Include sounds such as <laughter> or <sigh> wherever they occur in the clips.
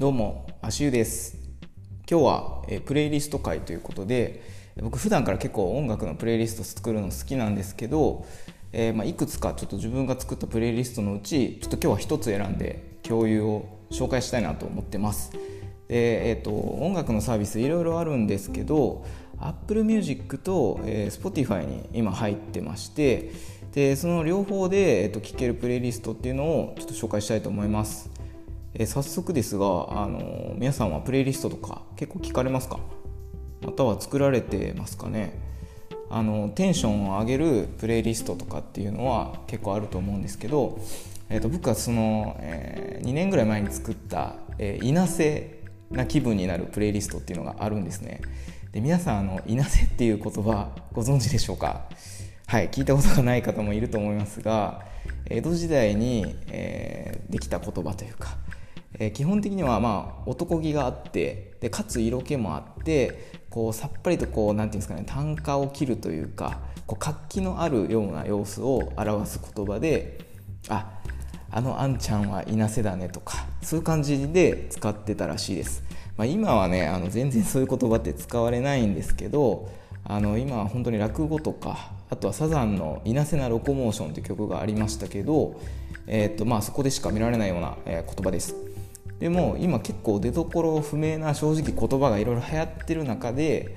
どうも足湯です。今日は、えプレイリスト会ということで僕普段から結構音楽のプレイリスト作るの好きなんですけど、えー、まあ、いくつかちょっと自分が作ったプレイリストのうちちょっと今日は一つ選んで共有を紹介したいなと思ってます。で、えーと、音楽のサービスいろいろあるんですけど Apple Music と、えー、Spotify に今入ってましてでその両方で、えーと、聴けるプレイリストっていうのをちょっと紹介したいと思います。えー、早速ですが、あの皆さんはプレイリストとか結構聞かれますか？または作られてますかね？あのテンションを上げるプレイリストとかっていうのは結構あると思うんですけど、えー、と僕はその、えー、2年ぐらい前に作った、えー、稲瀬な気分になるプレイリストっていうのがあるんですね。で皆さんあの稲瀬っていう言葉ご存知でしょうか？はい聞いたことがない方もいると思いますが江戸時代に、えー、できた言葉というかえー、基本的にはまあ男気があってでかつ色気もあってこうさっぱりとこうなんていうんですかね単価を切るというかこう活気のあるような様子を表す言葉でああのあんちゃんはいなせだねとかそういう感じで使ってたらしいです、まあ、今はねあの全然そういう言葉って使われないんですけどあの今は本当に落語とかあとはサザンの「いなせなロコモーション」という曲がありましたけど、えーとまあ、そこでしか見られないような、え、言葉です。でも今結構出どころ不明な正直言葉がいろいろ流行ってる中で、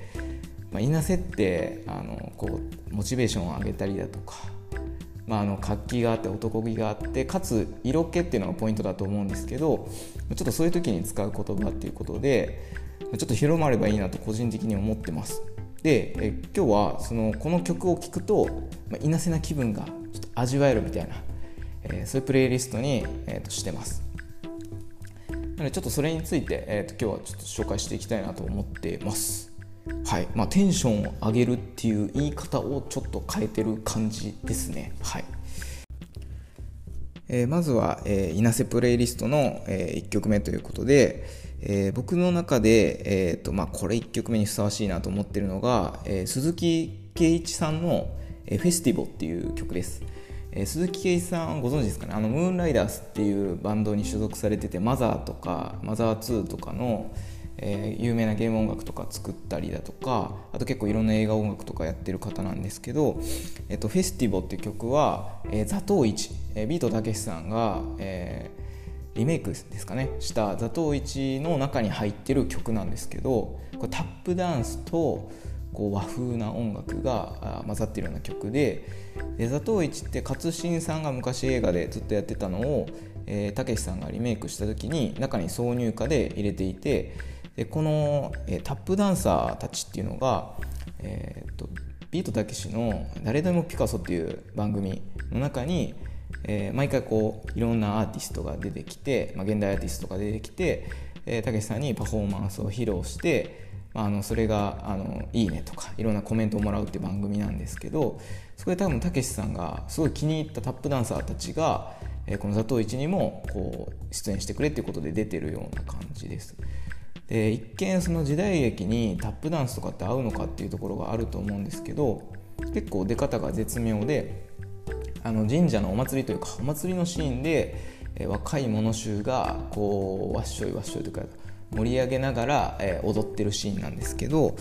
まあ、いなせってあのこうモチベーションを上げたりだとか、まあ、あの活気があって男気があってかつ色気っていうのがポイントだと思うんですけどちょっとそういう時に使う言葉っていうことでちょっと広まればいいなと個人的に思ってます。でえ今日はそのこの曲を聴くと、まあ、いなせな気分がちょっと味わえるみたいな、えー、そういうプレイリストに、えー、としてます。なのでちょっとそれについて、えーと、今日はちょっと紹介していきたいなと思ってます。はいまあ、テンションを上げるっていう言い方をちょっと変えてる感じですね。はいえー、まずは、えー、稲瀬プレイリストの、えー、1曲目ということで、えー、僕の中で、えーとまあ、これ1曲目にふさわしいなと思ってるのが、えー、鈴木圭一さんの、「フェスティボ」っていう曲です。え、鈴木圭一さんご存知ですかね？あのムーンライダースっていうバンドに所属されててマザーとかマザー2とかの、えー、有名なゲーム音楽とか作ったりだとかあと結構いろんな映画音楽とかやってる方なんですけど「えーと、フェスティボ」っていう曲は、えー、ザトウイチ、えー、ビートたけしさんが、えー、リメイクですかね？した「ザトウイチ」の中に入ってる曲なんですけどこれタップダンスとこう和風な音楽が混ざってるような曲で「ザトウイチ」って勝新さんが昔映画でずっとやってたのをたけしさんがリメイクした時に中に挿入歌で入れていてでこの、えー、タップダンサーたちっていうのが、えーと、ビートたけしの「誰でもピカソ」っていう番組の中に、えー、毎回こういろんなアーティストが出てきて、まあ、現代アーティストが出てきてたけしさんにパフォーマンスを披露してあのそれがあのいいねとかいろんなコメントをもらうっていう番組なんですけどそこで多分たけしさんがすごい気に入ったタップダンサーたちが、えー、この「ザトウイチ」にもこう出演してくれっていうことで出てるような感じです。で一見その時代劇にタップダンスとかって合うのかっていうところがあると思うんですけど結構出方が絶妙であの神社のお祭りというかお祭りのシーンで、えー、若い者衆がこうわっしょいわっしょいというか盛り上げながら、えー、踊ってるシーンなんですけど、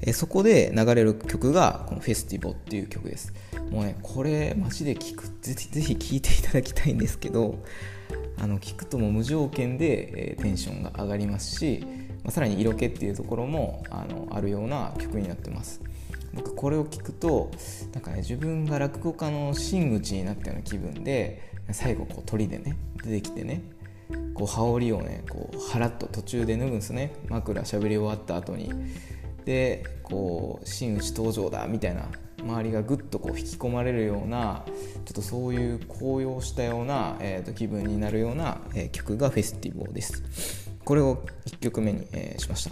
えー、そこで流れる曲がこの「フェスティボ」っていう曲です。もうねこれマジで聴くぜひぜひ聴いていただきたいんですけどあの聞くとも無条件で、えー、テンションが上がりますし、まあ、さらに色気っていうところもあのあるような曲になってます。僕これを聞くとなんかね自分が落語家の真口になったような気分で最後こう鳥でね出てきてねこう羽織をねこうハラッと途中で脱ぐんですね。枕しゃべり終わった後に。でこう真打ち登場だみたいな。周りがぐっとこう引き込まれるようなちょっとそういう高揚したような、えー、と気分になるような、えー、曲がフェスティブです。これを1曲目に、えー、しました。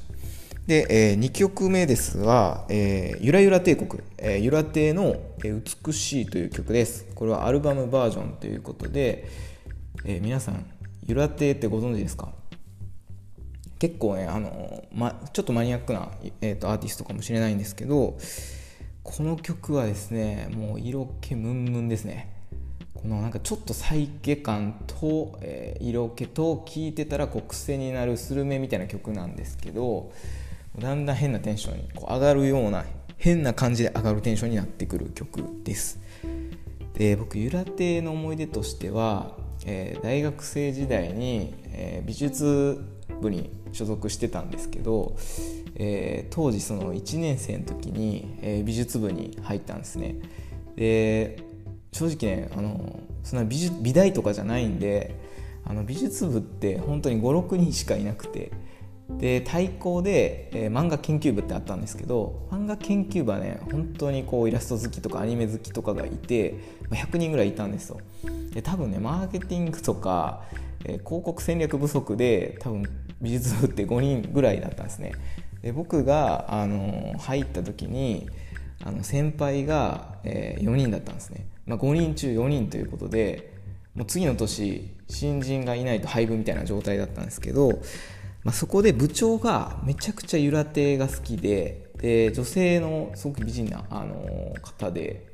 で、えー、2曲目ですが、えー、ゆらゆら帝国、えー、ゆら亭の、え、美しいという曲です。これはアルバムバージョンということで、えー、皆さんゆら亭ってご存知ですか？結構ねあの、ま、ちょっとマニアックな、えーと、アーティストかもしれないんですけどこの曲はですねもう色気ムンムンですね。このなんかちょっとサイケ感と、えー、色気と聴いてたらこう癖になるスルメみたいな曲なんですけどだんだん変なテンションにこう上がるような変な感じで上がるテンションになってくる曲です。で僕ゆら亭の思い出としては、えー、大学生時代に、えー、美術部に所属してたんですけど、えー、当時その1年生の時に、えー、美術部に入ったんですね。で正直ねあのそんな美術美大とかじゃないんであの美術部って本当に56人しかいなくてで対抗で、えー、漫画研究部ってあったんですけど漫画研究部はね本当にこうイラスト好きとかアニメ好きとかがいて、まあ、100人ぐらいいたんですよ。で多分ねマーケティングとか、えー、広告戦略不足で多分美術部って5人ぐらいだったんですね。で僕が、あのー、入った時にあの先輩が、えー、4人だったんですね、まあ、5人中4人ということでもう次の年新人がいないと廃部みたいな状態だったんですけどまあ、そこで部長がめちゃくちゃゆら亭が好きでで女性のすごく美人な、あの方で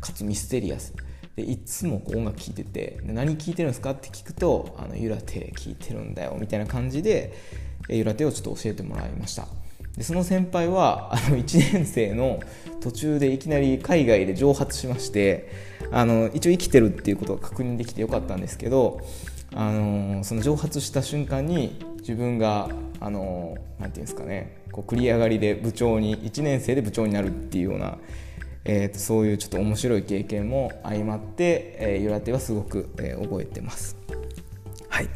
かつミステリアス。でいつも音楽聴いてて何聴いてるんですかって聞くとあのゆら亭聴いてるんだよみたいな感じでゆら亭をちょっと教えてもらいました。でその先輩はあの1年生の途中でいきなり海外で蒸発しましてあの一応生きてるっていうことが確認できてよかったんですけどあのその蒸発した瞬間に自分があのなんていうんですかねこう繰り上がりで部長に1年生で部長になるっていうような、えーと、そういうちょっと面白い経験も相まって、えー、ゆらてはすごく、えー、覚えてます。はい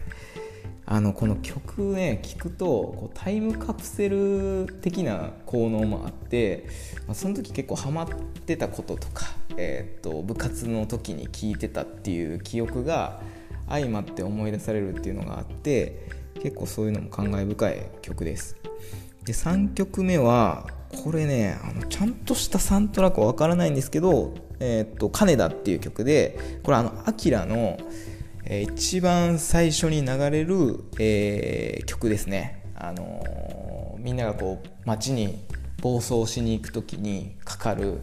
あのこの曲ね聴くとこうタイムカプセル的な効能もあって、まあ、その時結構ハマってたこととか、えーと部活の時に聴いてたっていう記憶が相まって思い出されるっていうのがあって結構そういうのも感慨深い曲です。で3曲目はこれねあのちゃんとしたサントラかわからないんですけど「えー、っと金田」っていう曲でこれあのアキラの、え、一番最初に流れる、えー、曲ですね。あのみんながこう街に暴走しに行く時にかかる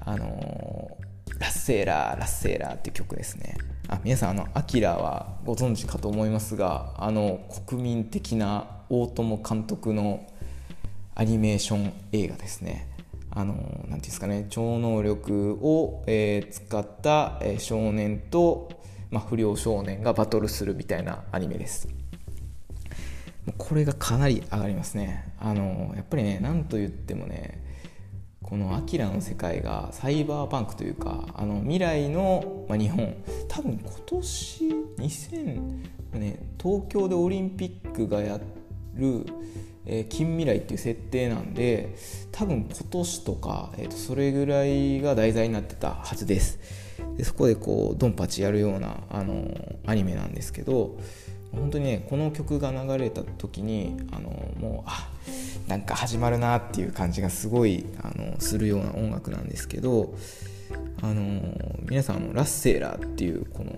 あのラッセーラーラッセーラーっていう曲ですね。あ皆さんあの「アキラはご存知かと思いますがあの国民的な大友監督のアニメーション映画ですね。あのなんていうんですかね超能力を、えー、使った、えー、少年と、まあ、不良少年がバトルするみたいなアニメです。これがかなり上がりますね。あのやっぱりね何と言ってもねこの「アキラの世界がサイバーパンクというかあの未来の、まあ、日本。多分今年2000ね東京でオリンピックがやる、えー、近未来っていう設定なんで多分今年とか、えー、とそれぐらいが題材になってたはずです。でそこでこうドンパチやるようなあのアニメなんですけど本当にねこの曲が流れた時にあのもうあなんか始まるなっていう感じがすごいあのするような音楽なんですけどあの皆さんあのラッセーラーっていうこの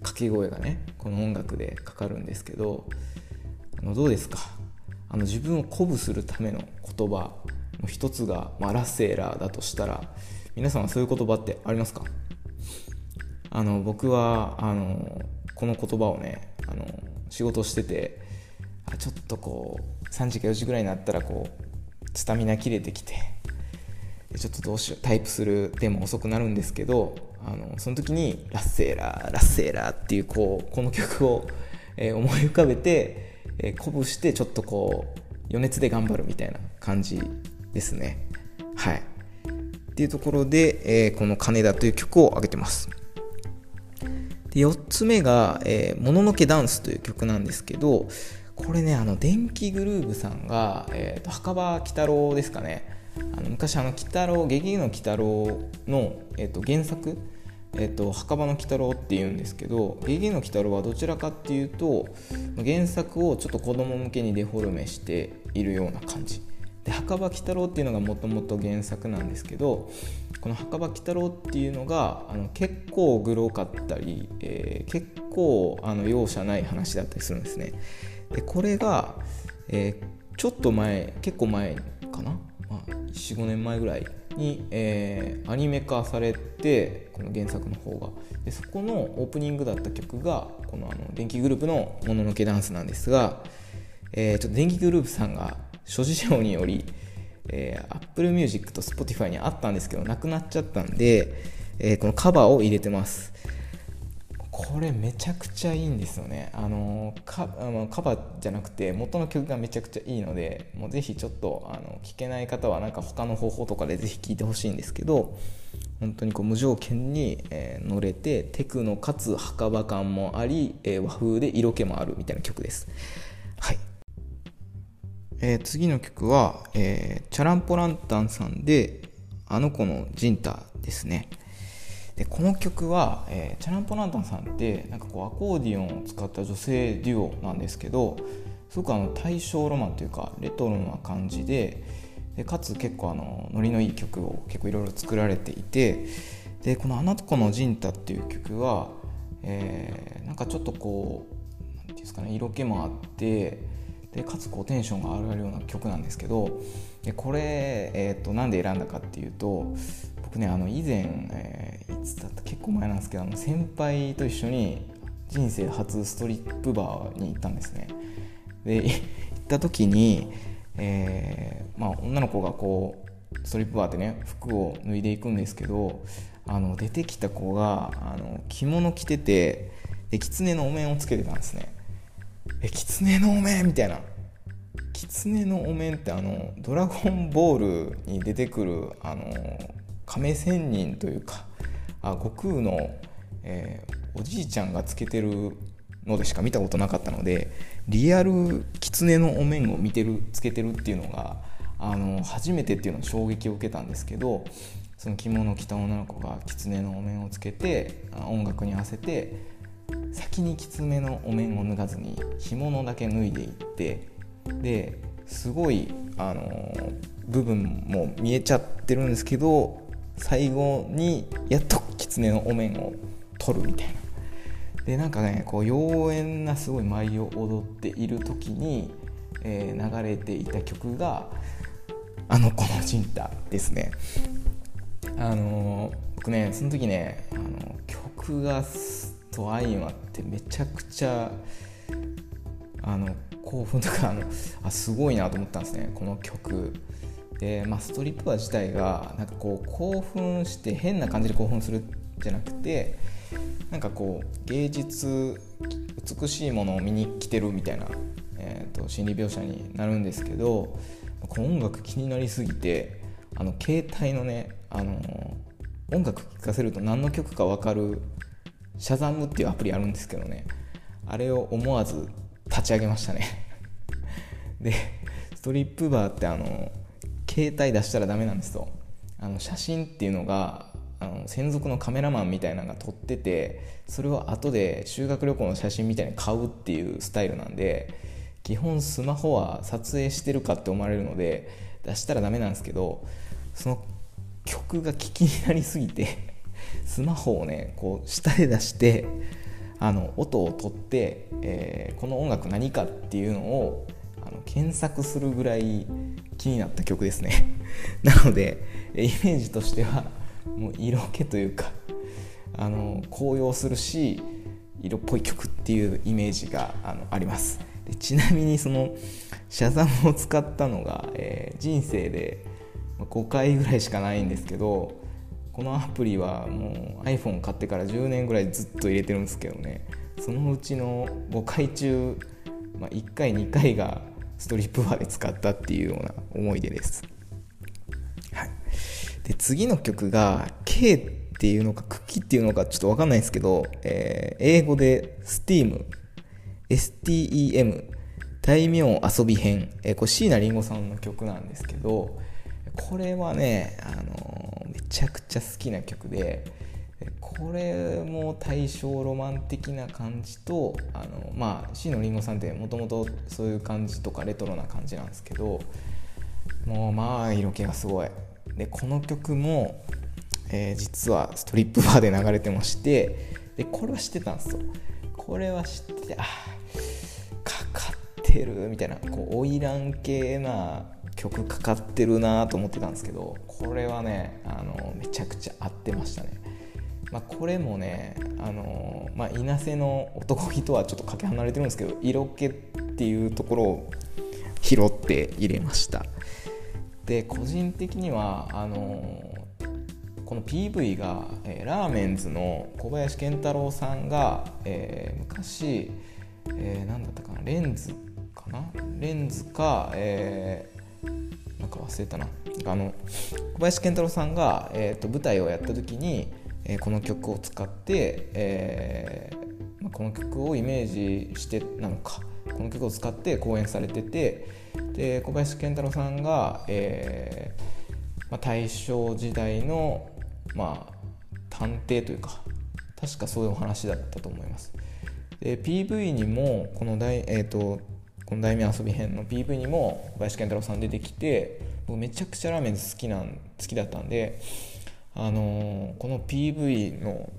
掛け声がねこの音楽でかかるんですけどあのどうですか？あの自分を鼓舞するための言葉の一つが、まあ、ラッセーラーだとしたら皆さんはそういう言葉ってありますか？あの僕はあのこの言葉をねあの仕事しててあちょっとこう3時か4時ぐらいになったらこうスタミナ切れてきてちょっとどうしようタイプするでも遅くなるんですけどあのその時に「ラッセーラーラッセーラー」っていうこうこの曲を、えー、思い浮かべて、えー、鼓舞してちょっとこう余熱で頑張るみたいな感じですね。はい。っていうところで、えー、この「金田」という曲を挙げてます。で4つ目が「えー、もののけダンス」という曲なんですけどこれねあの電気グルーヴさんが、えーと、墓場鬼太郎ですかね。あの昔あの鬼太郎「ゲゲの鬼太郎の」えーと、原作えーと、墓場の鬼太郎っていうんですけど「ゲゲの鬼太郎」はどちらかっていうと原作をちょっと子供向けにデフォルメしているような感じ。で墓場鬼太郎っていうのがもともと原作なんですけどこの墓場鬼太郎っていうのがあの結構グロかったり、えー、結構あの容赦ない話だったりするんですね。でこれが、えー、ちょっと前結構前かな、まあ、45年前ぐらいに、えー、アニメ化されてこの原作の方が。でそこのオープニングだった曲がこのあの電気グループの「もののけダンス」なんですが、えー、ちょっと電気グループさんが諸事情により、えー、Apple Music と Spotify にあったんですけどなくなっちゃったんで、えー、このカバーを入れてます。これめちゃくちゃいいんですよね。あのカあのカバーじゃなくて元の曲がめちゃくちゃいいのでもうぜひちょっとあの聞けない方はなんか他の方法とかでぜひ聴いてほしいんですけど本当にこう無条件に、えー、乗れてテクノかつ墓場感もあり、えー、和風で色気もあるみたいな曲です。はい、えー、次の曲は、えー、チャランポランタンさんで「あの子のジンタ」ですね。でこの曲は、えー、チャランポランタンさんってなんかこうアコーディオンを使った女性デュオなんですけどすごくあの大正ロマンというかレトロな感じででかつ結構あのノリのいい曲を結構いろいろ作られていてでこの「あなた子のジンタ」っていう曲は、えー、なんかちょっとこう何ていうんですかね色気もあってでかつこうテンションが上がるような曲なんですけどでこれ、えーと、なんで選んだかっていうと僕ねあの以前、えー、いつだった結構前なんですけどあの先輩と一緒に人生初ストリップバーに行ったんですね。で <laughs> 行った時に、えー、まあ、女の子がこうストリップバーでね服を脱いでいくんですけどあの出てきた子があの着物着ててで狐のお面をつけてたんですね。え狐のお面みたいな。狐のお面ってあの「ドラゴンボール」に出てくるあの亀仙人というかあ悟空の、えー、おじいちゃんがつけてるのでしか見たことなかったのでリアル狐のお面を見てるつけてるっていうのがあの初めてっていうのを衝撃を受けたんですけどその着物を着た女の子が狐のお面をつけて音楽に合わせて先に狐のお面を脱がずに着物だけ脱いでいってですごい、あの部分も見えちゃってるんですけど最後にやっと狐のお面を取るみたいな。でなんかねこう妖艶なすごい舞を踊っている時に、えー、流れていた曲が「あの子のジンタ」ですね。あの僕ねその時ねあの曲がと相まってめちゃくちゃあの興奮とかあのあすごいなと思ったんですね。この曲。で、まあ、ストリップバー自体がなんかこう興奮して変な感じで興奮するじゃなくてなんかこう芸術美しいものを見に来てるみたいな、えーと、心理描写になるんですけど音楽気になりすぎてあの携帯のねあの音楽聴かせると何の曲か分かるシャザムっていうアプリあるんですけどねあれを思わず立ち上げましたね。<laughs> でストリップバーってあの携帯出したらダメなんですよあの写真っていうのがあの専属のカメラマンみたいなのが撮っててそれを後で修学旅行の写真みたいに買うっていうスタイルなんで基本スマホは撮影してるかって思われるので出したらダメなんですけどその曲が聞きになりすぎて。スマホをねこう下で出してあの音を取って、えー、この音楽何かっていうのをあの検索するぐらい気になった曲ですね。<laughs> なのでイメージとしてはもう色気というかあの高揚するし色っぽい曲っていうイメージがあのあります。でちなみにそのシャザムを使ったのが、えー、人生で5回ぐらいしかないんですけどこのアプリはもう iPhone 買ってから10年ぐらいずっと入れてるんですけどね。そのうちの5回中、まあ、1回2回がストリップバーで使ったっていうような思い出です、はい、で次の曲が K っていうのか茎っていうのかちょっと分かんないですけど、えー、英語で STEAM STEM 大名遊び編、えー、これ椎名林檎さんの曲なんですけどこれはね、あの、めちゃくちゃ好きな曲でこれも大正ロマン的な感じとあのまあ椎名林檎さんってもともとそういう感じとかレトロな感じなんですけどもうまあ色気がすごい。でこの曲も、えー、実はストリップバーで流れてましてでこれは知ってたんですよ。これは知ってあかかってるみたいなこう花魁系な曲かかってるなと思ってたんですけどこれはねあのめちゃくちゃ合ってましたね、まあ、これもねあの、まあ、稲瀬の男気とはちょっとかけ離れてるんですけど色気っていうところを拾って入れました。で個人的にはあのこの PV が、えー、ラーメンズの小林健太郎さんが、えー、昔、えー、何だったかなレンズかなレンズか、えー、なんか忘れたな。あの小林健太郎さんが、えーと、舞台をやった時に、えー、この曲を使って、えーまあ、この曲をイメージしてなのか。この曲を使って公演されててで小林健太郎さんが、えーまあ、大正時代のまあ探偵というか確かそういうお話だったと思います。で PV にもこの大、えーと、この「大名遊び編」の PV にも小林健太郎さん出てきて僕めちゃくちゃラーメン好きなん好きだったんで、あのー、この PV の、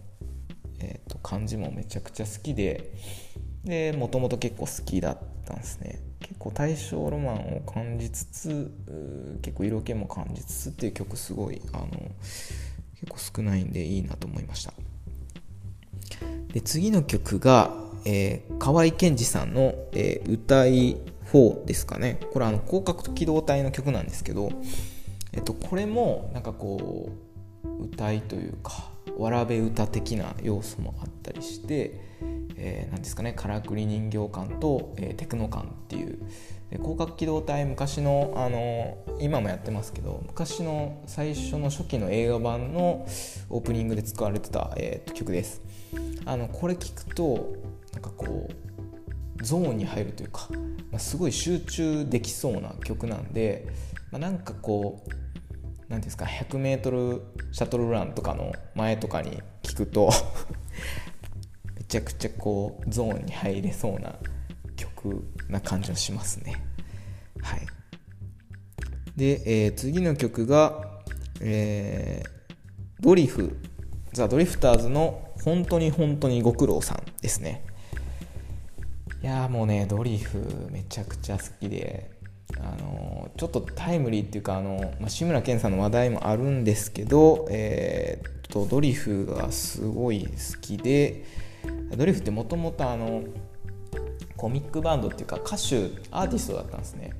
えーと、感じもめちゃくちゃ好きででもともと結構好きだったんですね。結構大正ロマンを感じつつ結構色気も感じつつっていう曲すごいあの結構少ないんでいいなと思いました。で次の曲が、えー、河合健二さんの、えー、歌い4ですかね。これあの広角機動隊の曲なんですけど、えっと、これもなんかこう歌いというかわらべ歌的な要素もあったりして、えー、なんですかねからくり人形感と、えー、テクノ感っていう広角機動隊昔のあの今もやってますけど昔の最初の初期の映画版のオープニングで使われてた、えー、曲です。あのこれ聞くとなんかこうゾーンに入るというか、まあ、すごい集中できそうな曲なんで、まあ、なんかこう何ですか 100m シャトルランとかの前とかに聞くと <laughs> めちゃくちゃこうゾーンに入れそうな曲な感じはしますね。はい。で、えー、次の曲が、えー、ドリフザ・ドリフターズの本当に本当にご苦労さんですね。やもうねドリフめちゃくちゃ好きであのちょっとタイムリーっていうかあの、まあ、志村けんさんの話題もあるんですけど、えー、とドリフがすごい好きでドリフってもともとあのコミックバンドっていうか歌手アーティストだったんですね。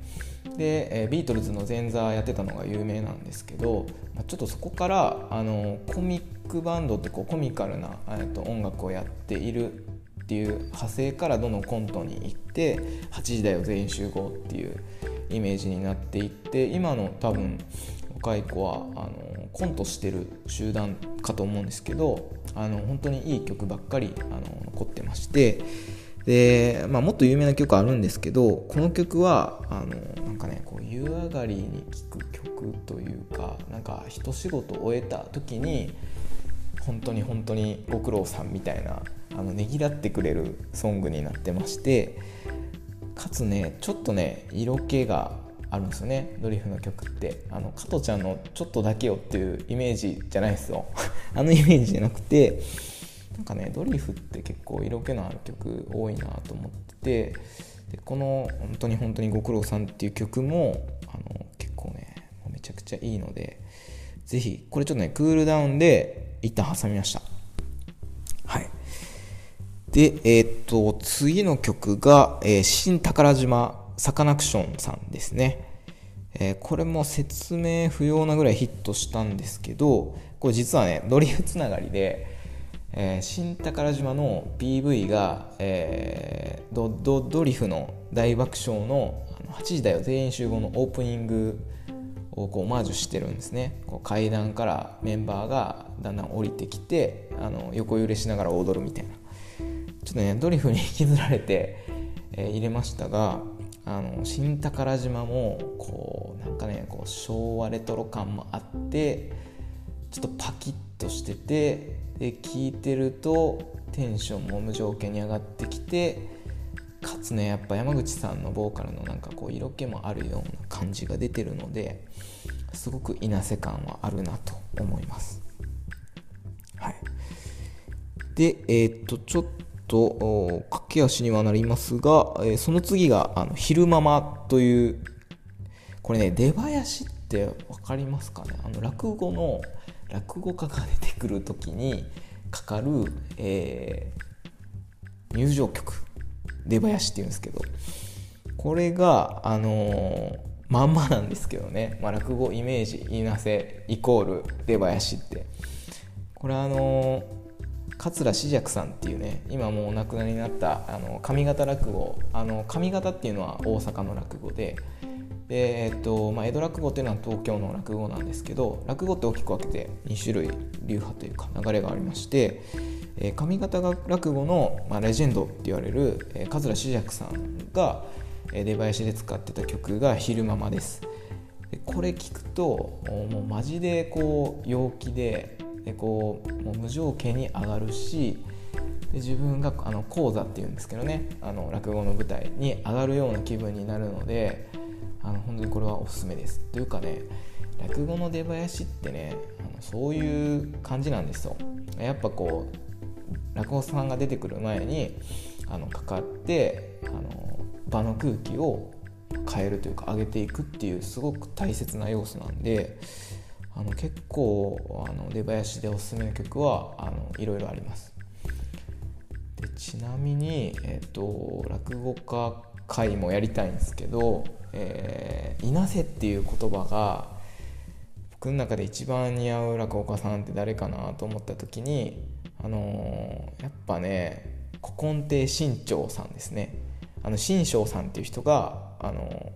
で、えー、ビートルズの前座やってたのが有名なんですけど、まあ、ちょっとそこからあのコミックバンドってこうコミカルな、えー、と音楽をやっているっていう派生からどのコントに行って8時だよ全員集合っていうイメージになっていって今の多分若い子はあのコントしてる集団かと思うんですけどあの本当にいい曲ばっかりあの残ってましてで、まあ、もっと有名な曲あるんですけどこの曲はあのなんかねこう湯上がりに聴く曲というかなんか一仕事終えた時に本当に本当にご苦労さんみたいなあのねぎらってくれるソングになってましてかつねちょっとね色気があるんですよねドリフの曲って。あの加トちゃんの「ちょっとだけよ」っていうイメージじゃないですよ。<laughs> あのイメージじゃなくてなんかねドリフって結構色気のある曲多いなと思っててでこの「本当に本当にご苦労さん」っていう曲もあの結構ねめちゃくちゃいいのでぜひこれちょっとねクールダウンで一旦挟みました。はい。でえー、っと次の曲が、えー、新宝島サカナクションさんですね。えー、これも説明不要なぐらいヒットしたんですけどこれ実はねドリフつながりでえー、新宝島の PV が、えー、ドドドリフの大爆笑の「8時だよ全員集合」のオープニングをこうオマージュしてるんですね。こう階段からメンバーがだんだん降りてきてあの横揺れしながら踊るみたいな。ちょっとねドリフに引きずられて、えー、入れましたがあの新宝島もこうなんかねこう昭和レトロ感もあってちょっとパキッとしててで聞いてるとテンションも無条件に上がってきてかつねやっぱ山口さんのボーカルのなんかこう色気もあるような感じが出てるのですごくいなせ感はあるなと思います。はい、でえー、っとちょっと駆け足にはなりますが、えー、その次があの「昼ママ」というこれね出囃子って分かりますかね？あの落語の落語家が出てくる時にかかる、えー、入場曲。出囃子っていうんですけど。これがあのー、まんまなんですけどね、まあ、落語イメージ言いなせイコール出囃子って。これあの桂志尺さんっていうね今もうお亡くなりになったあの上方落語あの上方っていうのは大阪の落語でで、えっとまあ、江戸落語っていうのは東京の落語なんですけど落語って大きく分けて2種類流派というか流れがありまして、え、上方落語の、まあ、レジェンドって言われる、桂志尺さんが、出囃子で使ってた曲が「昼間ま」です。でこれ聞くともうマジでこう陽気ででこうもう無条件に上がるしで自分があの講座っていうんですけどねあの落語の舞台に上がるような気分になるのであの本当にこれはおすすめです。というかね落語の出囃子ってねあのそういう感じなんですよ。やっぱこう落語さんが出てくる前にあのかかってあの場の空気を変えるというか上げていくっていうすごく大切な要素なんであの結構あの出囃子でおすすめの曲はあのいろいろあります。でちなみに、えーと、落語家会もやりたいんですけど「えー、いなせ」っていう言葉が僕の中で一番似合う落語家さんって誰かなと思った時にあのー、やっぱね古今亭新潮さんですね。あの新潮さんっていう人があの、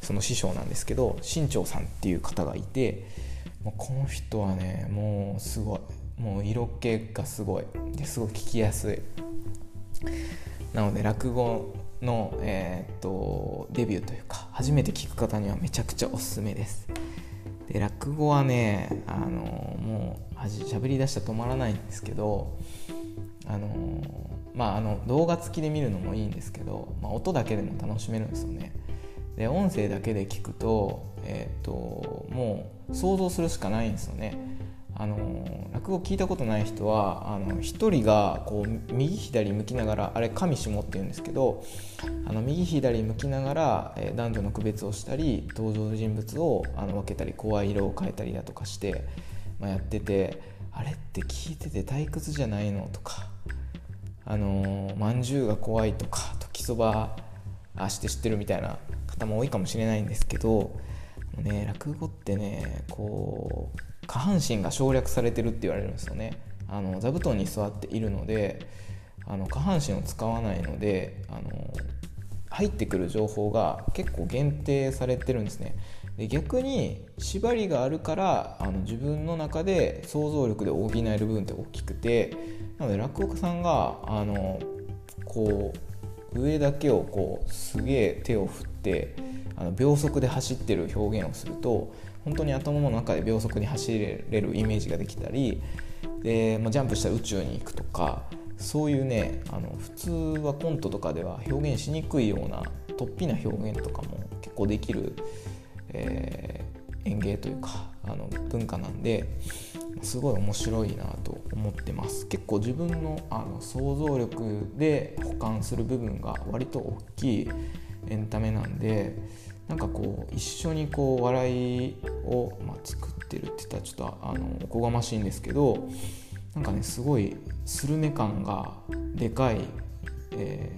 その師匠なんですけど新潮さんっていう方がいてもうこの人はねもうすごいもう色気がすごい。ですごい聞きやすい。なので落語の、えー、っとデビューというか初めて聞く方にはめちゃくちゃおすすめです。で落語はねあのもうしゃべりだしたら止まらないんですけどあのまああの動画付きで見るのもいいんですけど、まあ、音だけでも楽しめるんですよねで音声だけで聞くと,、えーと、もう想像するしかないんですよね。あの落語聞いたことない人はあの1人がこう右左向きながらあれ上下っていうんですけどあの右左向きながら、え、男女の区別をしたり登場人物をあの分けたり声色を変えたりだとかして、まあ、やっててあれって聞いてて退屈じゃないのとかあのまんじゅうが怖いとか時そばあして知ってるみたいな方も多いかもしれないんですけどね落語ってねこう下半身が省略されてるって言われるんですよね。あの座布団に座っているのであの下半身を使わないのであの入ってくる情報が結構限定されてるんですね。で逆に縛りがあるからあの自分の中で想像力で補える部分って大きくてなので落語家さんがあのこう上だけをこうすげえ手を振ってあの秒速で走ってる表現をすると本当に頭の中で秒速に走れるイメージができたりで、まあ、ジャンプしたら宇宙に行くとかそういうねあの普通はコントとかでは表現しにくいような突飛な表現とかも結構できる、えー、演芸というかあの文化なんですごい面白いなと思ってます。結構自分のあの想像力で補完する部分が割と大きいエンタメなんでなんかこう一緒にこう笑いを、まあ、作ってるって言ったらちょっとあのおこがましいんですけどなんかねすごいスルメ感がでかい、え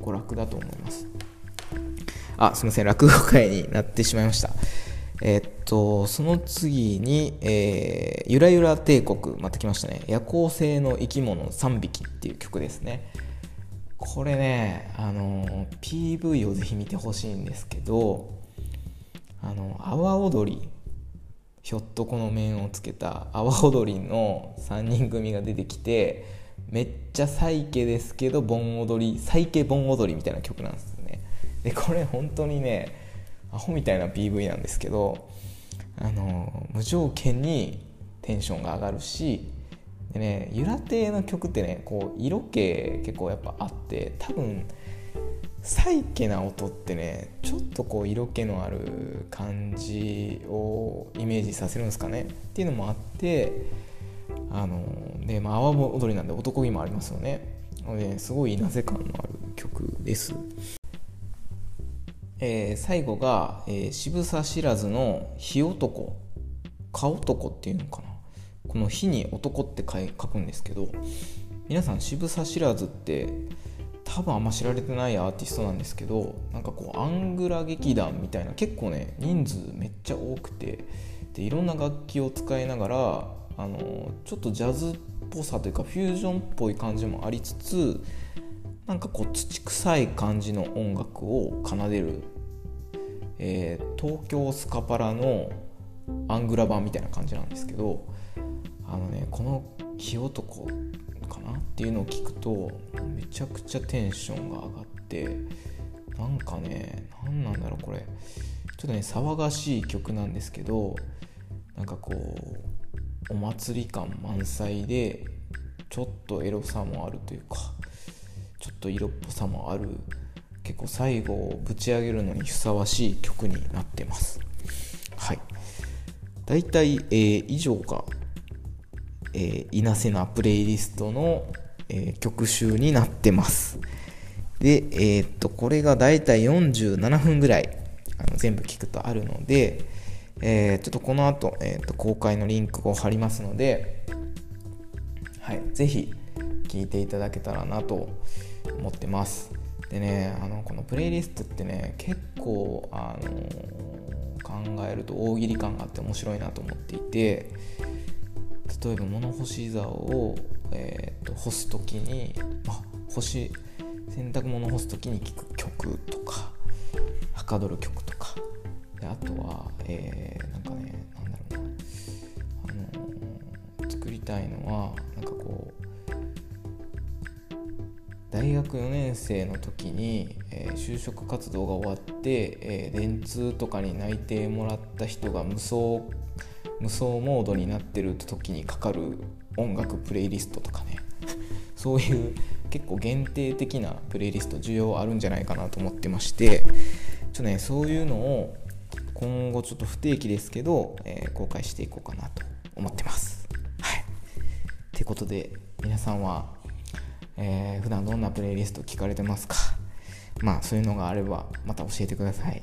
ー、娯楽だと思います。あすいません落語会になってしまいましたえ、っと、その次に、えー、ゆらゆら帝国、また来ましたね。夜行性の生き物3匹っていう曲ですね。これね、あの、PV をぜひ見てほしいんですけど、あの、阿波踊り、ひょっとこの面をつけた阿波踊りの3人組が出てきて、めっちゃサイケですけど、盆踊り、サイケ盆踊りみたいな曲なんです。で、これ本当にね、アホみたいな PV なんですけどあの無条件にテンションが上がるしでねゆら亭の曲ってねこう色気結構やっぱあって多分サイケな音ってねちょっとこう色気のある感じをイメージさせるんですかねっていうのもあってあのでまあ阿波踊りなんで男気もありますよね。のですごいなぜ感のある曲です。えー、最後が、えー、渋沢知らずの「火男」「顔男」っていうのかな。この「火に男」って書くんですけど皆さん渋沢知らずって多分あんま知られてないアーティストなんですけどなんかこうアングラ劇団みたいな結構ね人数めっちゃ多くてでいろんな楽器を使いながらあのちょっとジャズっぽさというかフュージョンっぽい感じもありつつなんかこう土臭い感じの音楽を奏でる、えー、東京スカパラのアングラ版みたいな感じなんですけどあのねこの「火男」かなっていうのを聞くとめちゃくちゃテンションが上がってなんかね何なんだろうこれ。ちょっとね騒がしい曲なんですけどなんかこうお祭り感満載でちょっとエロさもあるというかちょっと色っぽさもある結構最後をぶち上げるのにふさわしい曲になってます。はい。大体、えー、以上が、えー、いなせなプレイリストの、えー、曲集になってます。でえー、っとこれが大体47分ぐらいあの全部聞くとあるので、えー、ちょっとこの後、えー、と公開のリンクを貼りますので、はい、ぜひ聴いていただけたらなと思ってます。でねあのこのプレイリストってね結構あの考えると大喜利感があって面白いなと思っていて例えば物干し竿を、えーと、干す時に、あ、干し洗濯物干す時に聴く曲とかはかどる曲とかであとは、えー、なんかねなんだろうな、あのー、作りたいのはなんかこう大学4年生の時に、えー、就職活動が終わって、えー、電通とかに内定もらった人が無双無双モードになってる時にかかる音楽プレイリストとかね <laughs> そういう結構限定的なプレイリスト需要あるんじゃないかなと思ってましてちょっとねそういうのを今後ちょっと不定期ですけど、えー、公開していこうかなと思ってます。はい。ということで皆さんは、えー、普段どんなプレイリスト聞かれてますか？まあそういうのがあればまた教えてください。